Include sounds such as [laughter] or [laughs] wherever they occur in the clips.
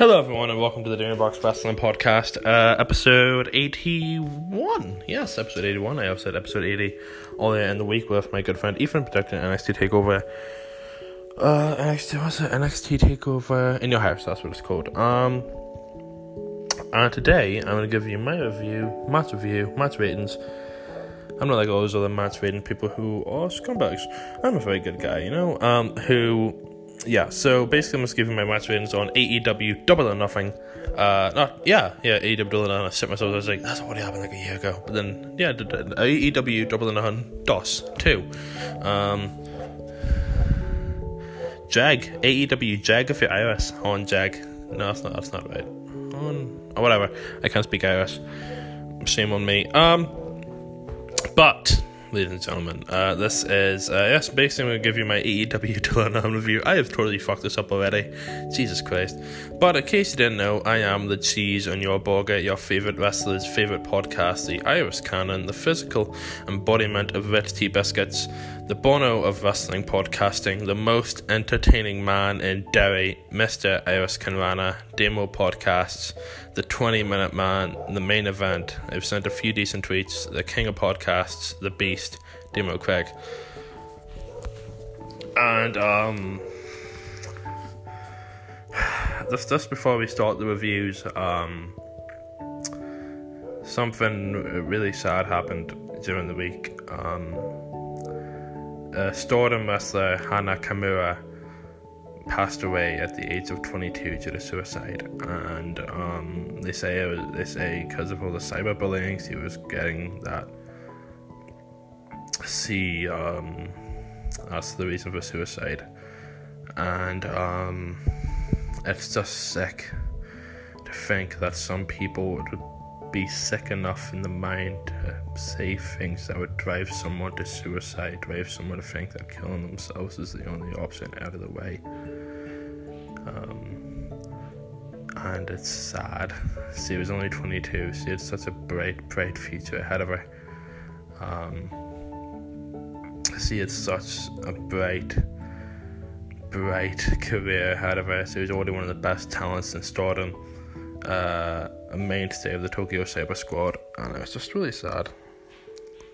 Hello, everyone, and welcome to the Dinner Box Wrestling Podcast, uh, episode 81. Yes, episode 81. I have said episode 80 all in the week with my good friend Ethan predicting NXT TakeOver. Uh, NXT, what's it? NXT TakeOver in your house, that's what it's called. Um, and today I'm going to give you my review, match review, match ratings. I'm not like all those other match rating people who are scumbags. I'm a very good guy, you know, um, who yeah, so basically, I'm just giving my match ratings on AEW Double or Nothing. Uh, not yeah, yeah, AEW Double or Nothing. I set myself. I was like, that's what happened like a year ago. But then yeah, AEW Double or Nothing DOS two. Um, Jag AEW Jag if you're iOS on Jag. No, that's not. That's not right. On or whatever. I can't speak iOS. Shame on me. Um, but ladies and gentlemen. Uh, this is, uh, yes, basically, I'm going to give you my AEW [laughs] Tottenham review. I have totally fucked this up already. Jesus Christ. But in case you didn't know, I am the cheese on your burger, your favourite wrestler's favourite podcast, the Iris Cannon, the physical embodiment of Rich Tea Biscuits, the Bono of wrestling podcasting, the most entertaining man in Derry, Mr. Iris Canrana, Demo Podcasts, the 20 Minute Man, the main event. I've sent a few decent tweets, the King of Podcasts, the Beast, Demo Craig. And, um, just, just before we start the reviews, um, something really sad happened during the week. Um, uh, Stardom wrestler Hana Kimura passed away at the age of 22 due to suicide, and um, they say it was, they say because of all the cyberbullying she was getting that. See, um, that's the reason for suicide, and um, it's just sick to think that some people would be sick enough in the mind to say things that would drive someone to suicide, drive someone to think that killing themselves is the only option out of the way. Um, and it's sad. She was only 22. She had such a bright, bright future ahead of her. Um, she had such a bright, bright career ahead of her. She was already one of the best talents in stardom uh, a mainstay of the Tokyo Cyber squad, and it was just really sad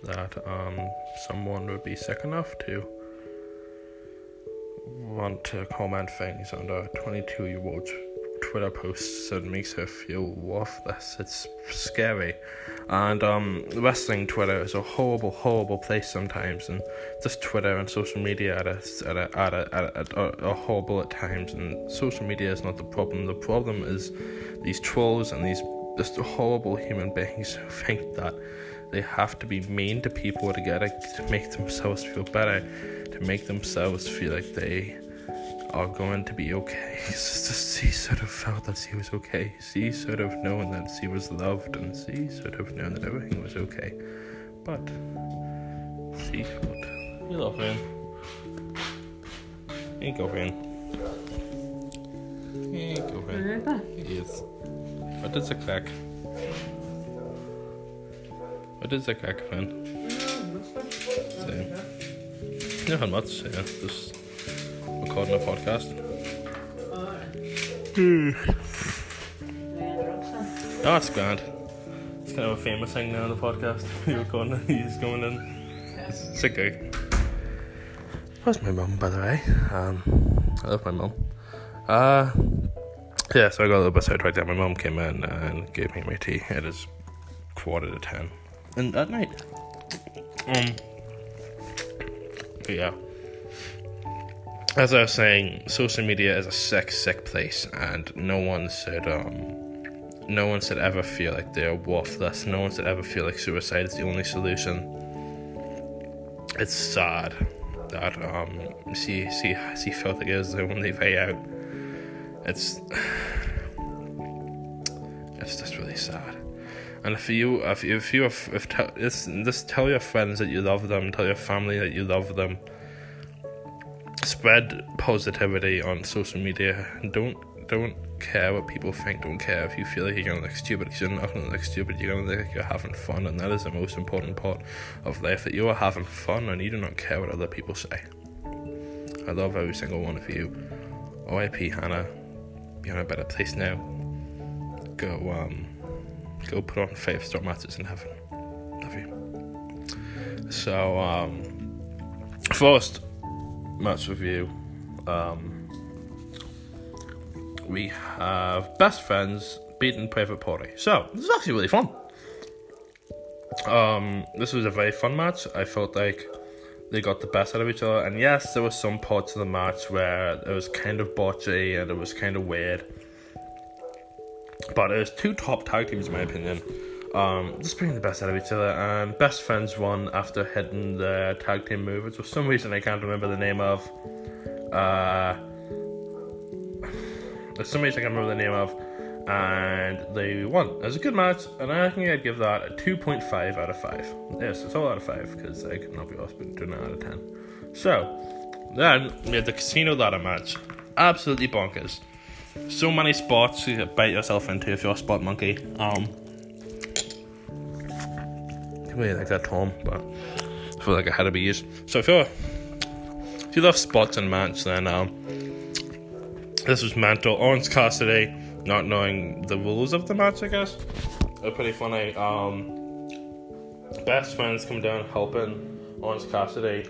that um, someone would be sick enough to want to comment things under a 22 year old's Twitter posts that makes her feel worthless. It's scary. And um, wrestling Twitter is a horrible, horrible place sometimes, and just Twitter and social media at a, at a, at a, at a, are horrible at times. And social media is not the problem. The problem is these trolls and these just horrible human beings who think that they have to be mean to people to get to make themselves feel better, to make themselves feel like they are going to be okay. [laughs] She sort of felt that she was okay. She sort of known that she was loved, and she sort of known that everything was okay. But she felt. You love him. Ain't go in. Ain't go in. Yes. What is a crack? What is a crack, fan? So, not much. Yeah, just recording a podcast. oh, that's grand. It's kind of a famous thing now on the podcast. You're recording he's going in. It's okay. Where's my mum, by the way? Um, I love my mum. Uh, yeah, so I got a little bit sidetracked there. My mum came in and gave me my tea. It is quarter to ten. And at night. Um, yeah as I was saying, social media is a sick, sick place, and no one should, um, no one should ever feel like they're worthless. No one should ever feel like suicide is the only solution. It's sad that um, she she she felt like it was the only way out. It's it's just really sad. And if you if you if you if, if just, just tell your friends that you love them, tell your family that you love them spread positivity on social media. Don't don't care what people think. Don't care if you feel like you're gonna look stupid because you're not gonna look stupid. You're gonna look like you're having fun, and that is the most important part of life. That you are having fun, and you do not care what other people say. I love every single one of you. R.I.P. Hana. you're in a better place now. Go, um, go put on five star matches in heaven. Love you. So, um, first match review. Um, we have best friends beating private party. So this is actually really fun. Um, this was a very fun match. I felt like they got the best out of each other. And yes, there were some parts of the match where it was kind of botchy and it was kind of weird. But it was two top tag teams, in my opinion. Um, just bringing the best out of each other. And best friends won after hitting the tag team move, which for some reason I can't remember the name of. Uh, [sighs] there's some reason I can't remember the name of. And they won. It was a good match, and I think I'd give that a 2.5 out of 5. Yes, it's all out of 5, because I could not be asked doing it out of 10. So, then we had the casino ladder match. Absolutely bonkers. So many spots you bite yourself into if you're a spot monkey. Um, really like that Tom, but I feel like I had to be used. So if you're if you love spots and match, then um, this was mental. Orange Cassidy not knowing the rules of the match, I guess. They're pretty funny. Um, best friends come down helping Orange Cassidy.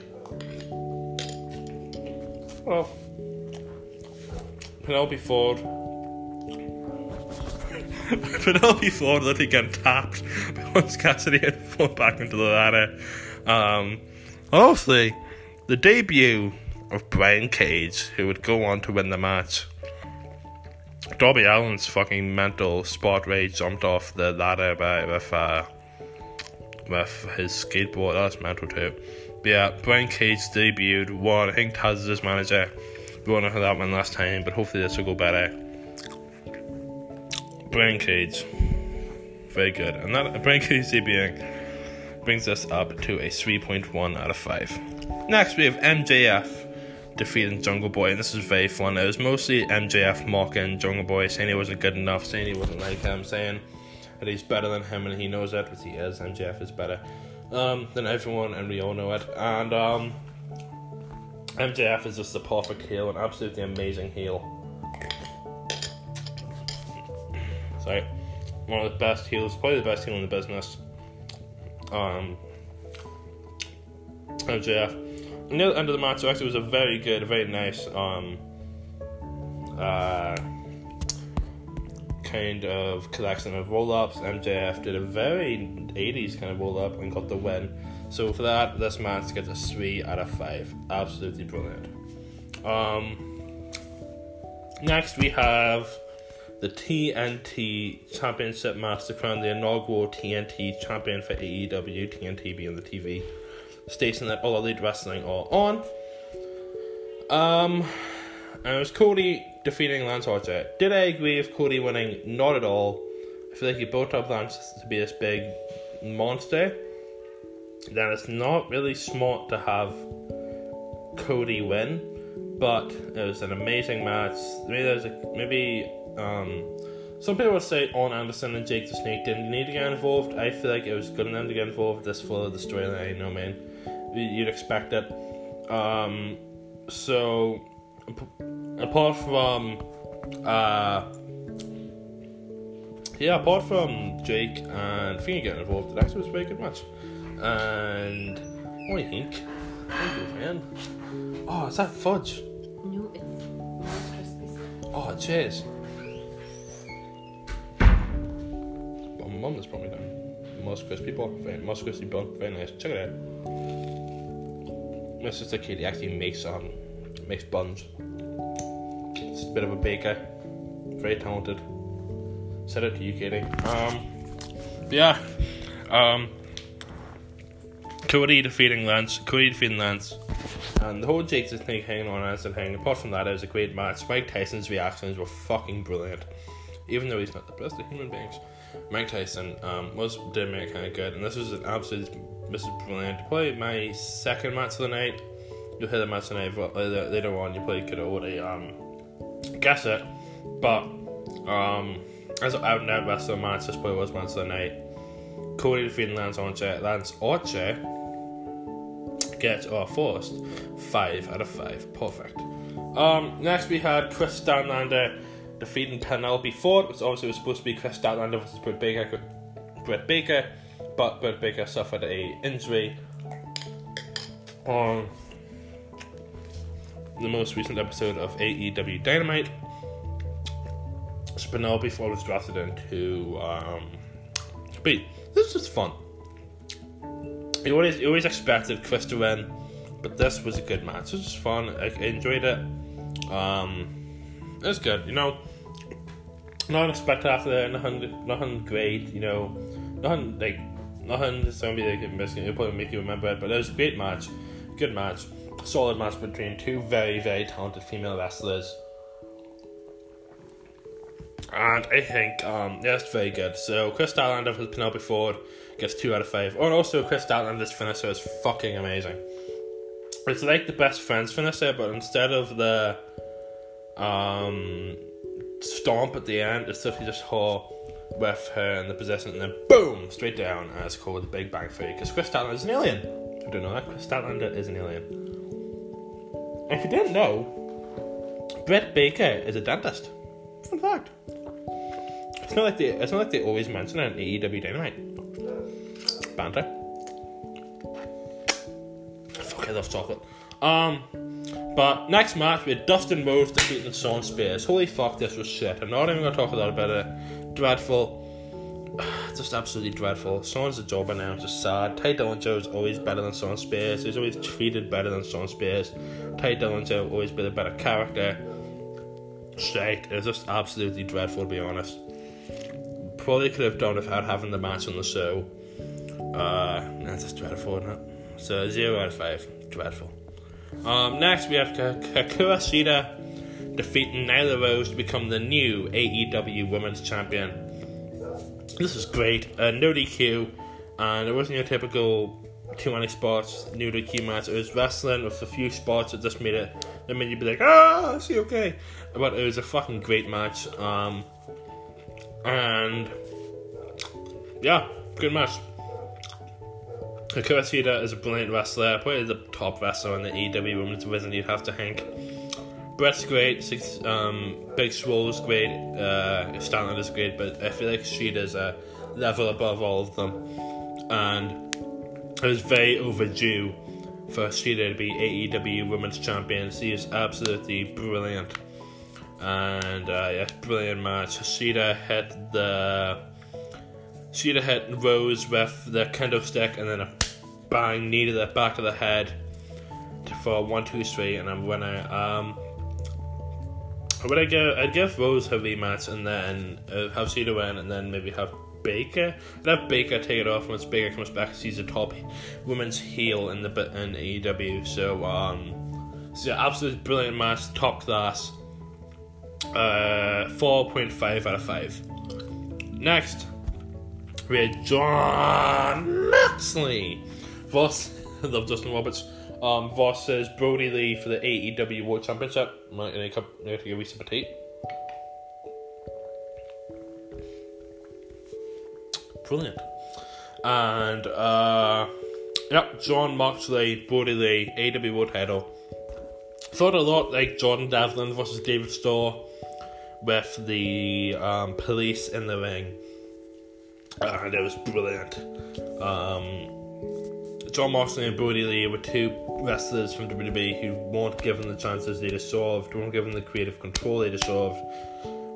Well, Penelope Ford. Penelope Ford literally getting tapped [laughs] Orange Cassidy and fall back into the ladder. Um, obviously, the debut of Brian Cage, who would go on to win the match. Darby Allin's fucking mental spot rage jumped off the ladder by, with, uh, with his skateboard. That's mental too. But yeah, Brian Cage debuted, won. I think Taz is his manager. We won for that one last time, but hopefully this will go better. Brian Cage. Very good. And that Brian Cage debuting brings us up to a 3.1 out of 5. Next, we have MJF defeating Jungle Boy, and this was very fun. It was mostly MJF mocking Jungle Boy, saying he wasn't good enough, saying he wasn't like him, saying that he's better than him, and he knows it, because he is. MJF is better um, than everyone, and we all know it. And um, MJF is just the perfect heel, an absolutely amazing heel. Sorry, one of the best heels, probably the best heel in the business. Um, MJF near the end of the match, actually, was a very good, very nice, um, uh, kind of collection of roll ups. MJF did a very 80s kind of roll up and got the win. So for that, this match gets a 3 out of 5. Absolutely brilliant. Um, next, we have the TNT Championship match to crown the inaugural TNT champion for AEW, TNT being the TV station that All Elite Wrestling are on. Um, and it was Cody defeating Lance Archer. Did I agree with Cody winning? Not at all. I feel like you built up Lance to be this big monster. Then it's not really smart to have Cody win, but it was an amazing match. Maybe there's a maybe um some people would say Arn Anderson and Jake the Snake didn't need to get involved. I feel like it was good of them to get involved. This followed the storyline, no man you'd expect it. Um, so, apart from, uh, yeah, apart from Jake and Fiend getting involved, it actually was a very good match. And what do you think? Thank you, man. Oh, is that fudge? No, it's Oh, cheers. My mum is probably done. Most crispy bun, very, most crispy bun, very nice. Check it out my sister Katie actually makes um makes buns. She's a bit of a baker, very talented. Shout out to you, Katie. Um, yeah, um, Cody defeating Lance. Cody defeating Lance. And the whole the Snake hanging on Lance and hanging. Apart from that, it was a great match. Mike Tyson's reactions were fucking brilliant. Even though he's not the best of human beings, Mike Tyson um, was did make kind of good, and this was an absolute this is brilliant. Probably my second match of the night. You'll hear the match tonight, later, later on you probably could already um, guess it. But um, as out and out wrestler match, this probably was match of the night. Cody defeating Lance Archer. Lance Archer gets our first five out of five. Perfect. Um, next we had Kris Statlander defeating Penelope Ford, which obviously was supposed to be Kris Statlander versus Britt Baker. Britt Baker, but Britt Baker suffered a injury on the most recent episode of AEW Dynamite. Penelope Ford was drafted into um, but this was fun. You always, you always expected Kris to win, but this was a good match. It was fun. I, I enjoyed it. Um, it was good. You know, not spectacular, nothing, nothing great. You know, nothing like nothing that's gonna be like missing. It'll probably make you remember it, but it was a great match, good match, solid match between two very, very talented female wrestlers. And I think um, yeah, it's very good. So Kris Statlander with Penelope Ford gets two out of five. Oh, and also Kris Statlander's finisher is fucking amazing. It's like the best friends finisher, but instead of the um, stomp at the end, it's literally just her with her in the position and then boom, straight down, and it's called the Big Bang Theory. Because Kris Statlander is an alien. I don't know that. Kris Statlander is an alien. If you didn't know, Britt Baker is a dentist. Fun fact. It's not like they. It's not like they always mention it in AEW Dynamite. Banter. Fuck, I love chocolate. Um, but next match we had Dustin Rhodes defeating Shawn Spears. Holy fuck, this was shit. I'm not even gonna talk about it. Dreadful. [sighs] Just absolutely dreadful. Shawn's a jobber now, it's just sad. Tye Dillinger is always better than Shawn Spears. He's always treated better than Shawn Spears. Tye Dillinger always been a better character. Straight. It's just absolutely dreadful to be honest probably could have done without having the match on the show. Uh, that's just dreadful, isn't? So zero out of five, dreadful. Um, next we have Hikaru Shida defeating Nyla Rose to become the new AEW Women's Champion. This is great. Uh, no DQ, and it wasn't your typical too many spots, new DQ match. It was wrestling with a few spots that just made it. That made you be like, ah, is she okay. But it was a fucking great match. Um, and yeah, good match. Hikaru Shida is a brilliant wrestler, probably the top wrestler in the AEW Women's Division, you'd have to think. Britt's great, six, um, Big Swole's great, uh, Stanley is great, but I feel like Shida's a level above all of them. And it was very overdue for Shida to be AEW Women's Champion. She is absolutely brilliant and uh, yeah, brilliant match. Shida hit the Shida hit Rose with the kendo stick, and then a bang knee to the back of the head to for one, two, three, and I'm winner. Um, I would I give? I'd give Rose her rematch, and then uh, have Shida win, and then maybe have Baker. I'd have Baker take it off once Baker comes back. She's a top women's heel in the in AEW. So um, so yeah, absolutely brilliant match, top class. Uh, 4.5 out of 5. Next, we had Jon Moxley versus, I [laughs] love Justin Roberts, um, says Brodie Lee for the AEW World Championship. I'm going to wee sip of tea. Brilliant. And, uh, yep, Jon Moxley, Brodie Lee, AEW World title. Thought a lot like Jordan Devlin versus David Starr with the um, police in the ring. And it was brilliant. Um, Jon Moxley and Brodie Lee were two wrestlers from WWE who weren't given the chances they deserved, weren't given the creative control they deserved,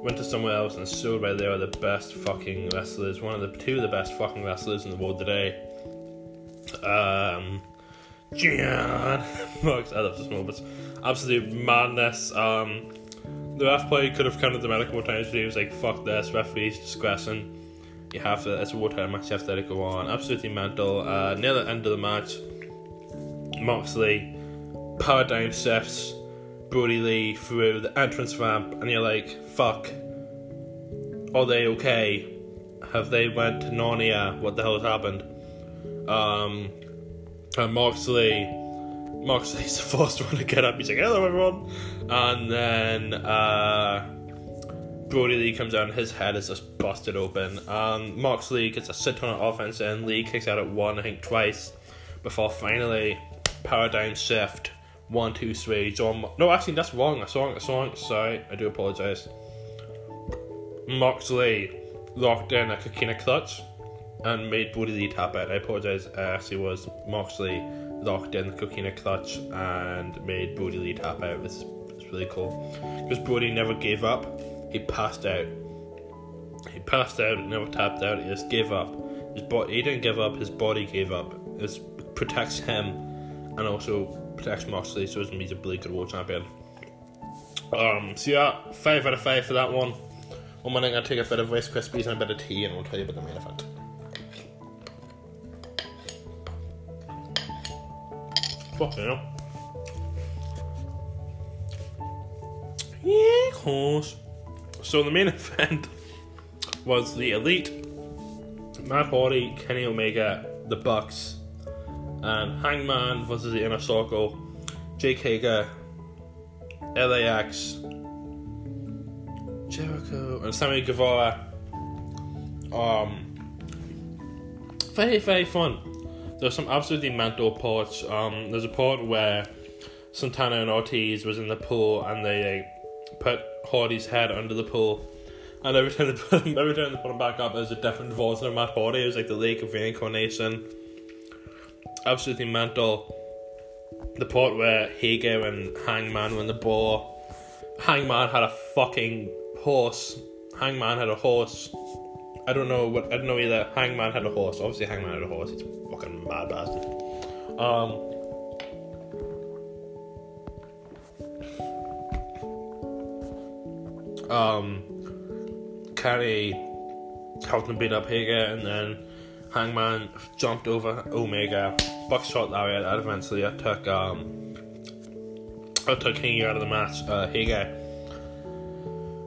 went to somewhere else and showed why they are the best fucking wrestlers, one of the two of the best fucking wrestlers in the world today. Um, Jon Mox, [laughs] I love this moment. Absolute madness. Um, the ref play could have counted the medical more times, but he was like, fuck this, referee's discretion. You have to, it's a wartime match, you have to let it go on. Absolutely mental. Uh, near the end of the match, Moxley paradigm shifts Brodie Lee through the entrance ramp, and you're like, fuck. Are they okay? Have they went to Narnia? What the hell has happened? Um, and Moxley Moxley's [laughs] the first one to get up. He's like, hello, everyone. And then uh, Brodie Lee comes out and his head is just busted open. Um, Moxley gets a sit of offense and Lee kicks out at one, I think twice, before finally paradigm shift. One, two, three. Jon. No, actually, that's wrong. That's wrong. That's wrong. Sorry, I do apologize. Moxley locked in a coquina clutch and made Brodie Lee tap out. I apologize. Uh, actually, was Moxley locked in the coquina clutch and made Brodie Lee tap out. It's, it's really cool because Brodie never gave up. He passed out. He passed out. Never tapped out. He just gave up. His body. He didn't give up. His body gave up. It protects him and also protects Moxley, so it's he's a good world champion. Um, so yeah, five out of five for that one. One I'm gonna take a bit of Rice Krispies and a bit of tea, and we'll tell you about the main event. Fucking hell. Yeah, of course. So the main [laughs] event was the Elite, Matt Hardy, Kenny Omega, the Bucks, and Hangman versus the Inner Circle, Jake Hager, LAX, Jericho, and Sammy Guevara. Um, very very fun. There's some absolutely mental parts. Um, there's a part where Santana and Ortiz was in the pool and they like, put Hardy's head under the pool. And every time they put him, every time they put him back up, there's a different version of Matt Hardy. It was like the Lake of Reincarnation. Absolutely mental. The part where Hager and Hangman were in the bar. Hangman had a fucking horse. Hangman had a horse. I don't know what I don't know either. Hangman had a horse. Obviously, Hangman had a horse. A fucking mad bastard. Um. Um. Kenny helped him beat up Hager, and then Hangman jumped over Omega. Buckshot Lariat. That eventually I took um. I took Hager out of the match. Uh, Hager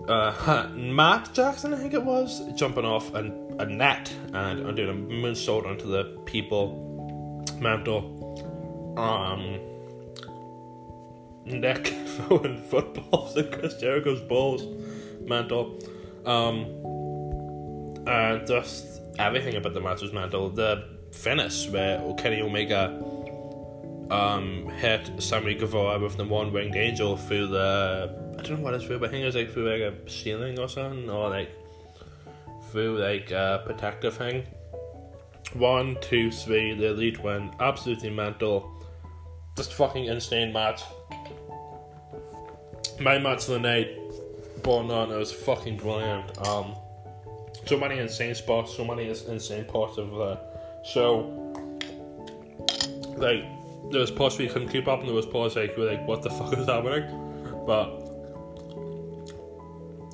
uh, [laughs] Matt Jackson, I think it was, jumping off a, a net and doing a moonsault onto the people mantle. Um, Nick [laughs] throwing footballs at Chris Jericho's balls mantle. Um, and just everything about the match was mental. The finish where Kenny Omega um, hit Sammy Guevara with the one winged angel through the I don't know what it's through, but I think it's like through like a ceiling or something, or like through like a protective thing. One, two, three, the elite win. Absolutely mental. Just fucking insane match. My match of the night, born on, it was fucking brilliant. Um, so many insane spots, so many insane parts of the show. Like, there was parts where you couldn't keep up, and there was parts like, were like, what the fuck is happening? But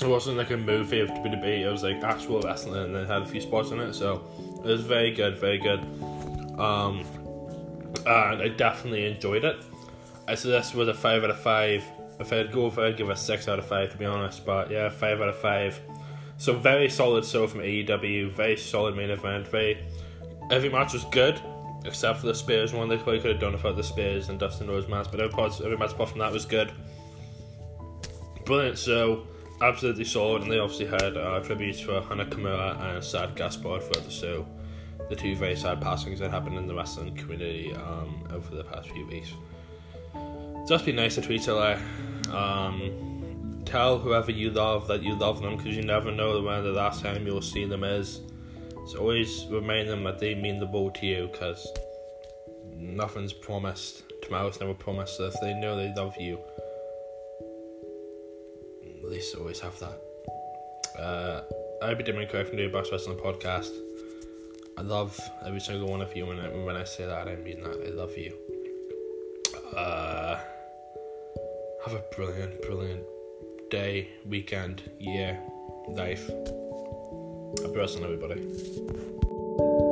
it wasn't like a movie of WWE, it was like actual wrestling and it had a few spots in it, so it was very good, very good. Um, and I definitely enjoyed it. Said this was a 5 out of 5. If I'd go it, I'd give a 6 out of 5 to be honest, but yeah, 5 out of 5. So very solid show from AEW, very solid main event, very. Every match was good, except for the Spears one. They probably could have done without the Spears and Dustin Rhodes match, but every, every match apart from that was good. Brilliant show absolutely solid, and they obviously had uh, tributes for Hana Kimura and Shad Gaspard for the show. The two very sad passings that happened in the wrestling community um, over the past few weeks. Just be nice to tweet each other. Um, tell whoever you love that you love them because you never know when the last time you'll see them is. So always remind them that they mean the world to you because nothing's promised. Tomorrow's never promised. So if they know they love you, at least always have that. Uh, I'll be Dominic Craig from the Box Wrestling Podcast. I love every single one of you, and when I say that, I mean that. I love you. Uh, have a brilliant, brilliant day, weekend, year, life. Happy wrestling, everybody.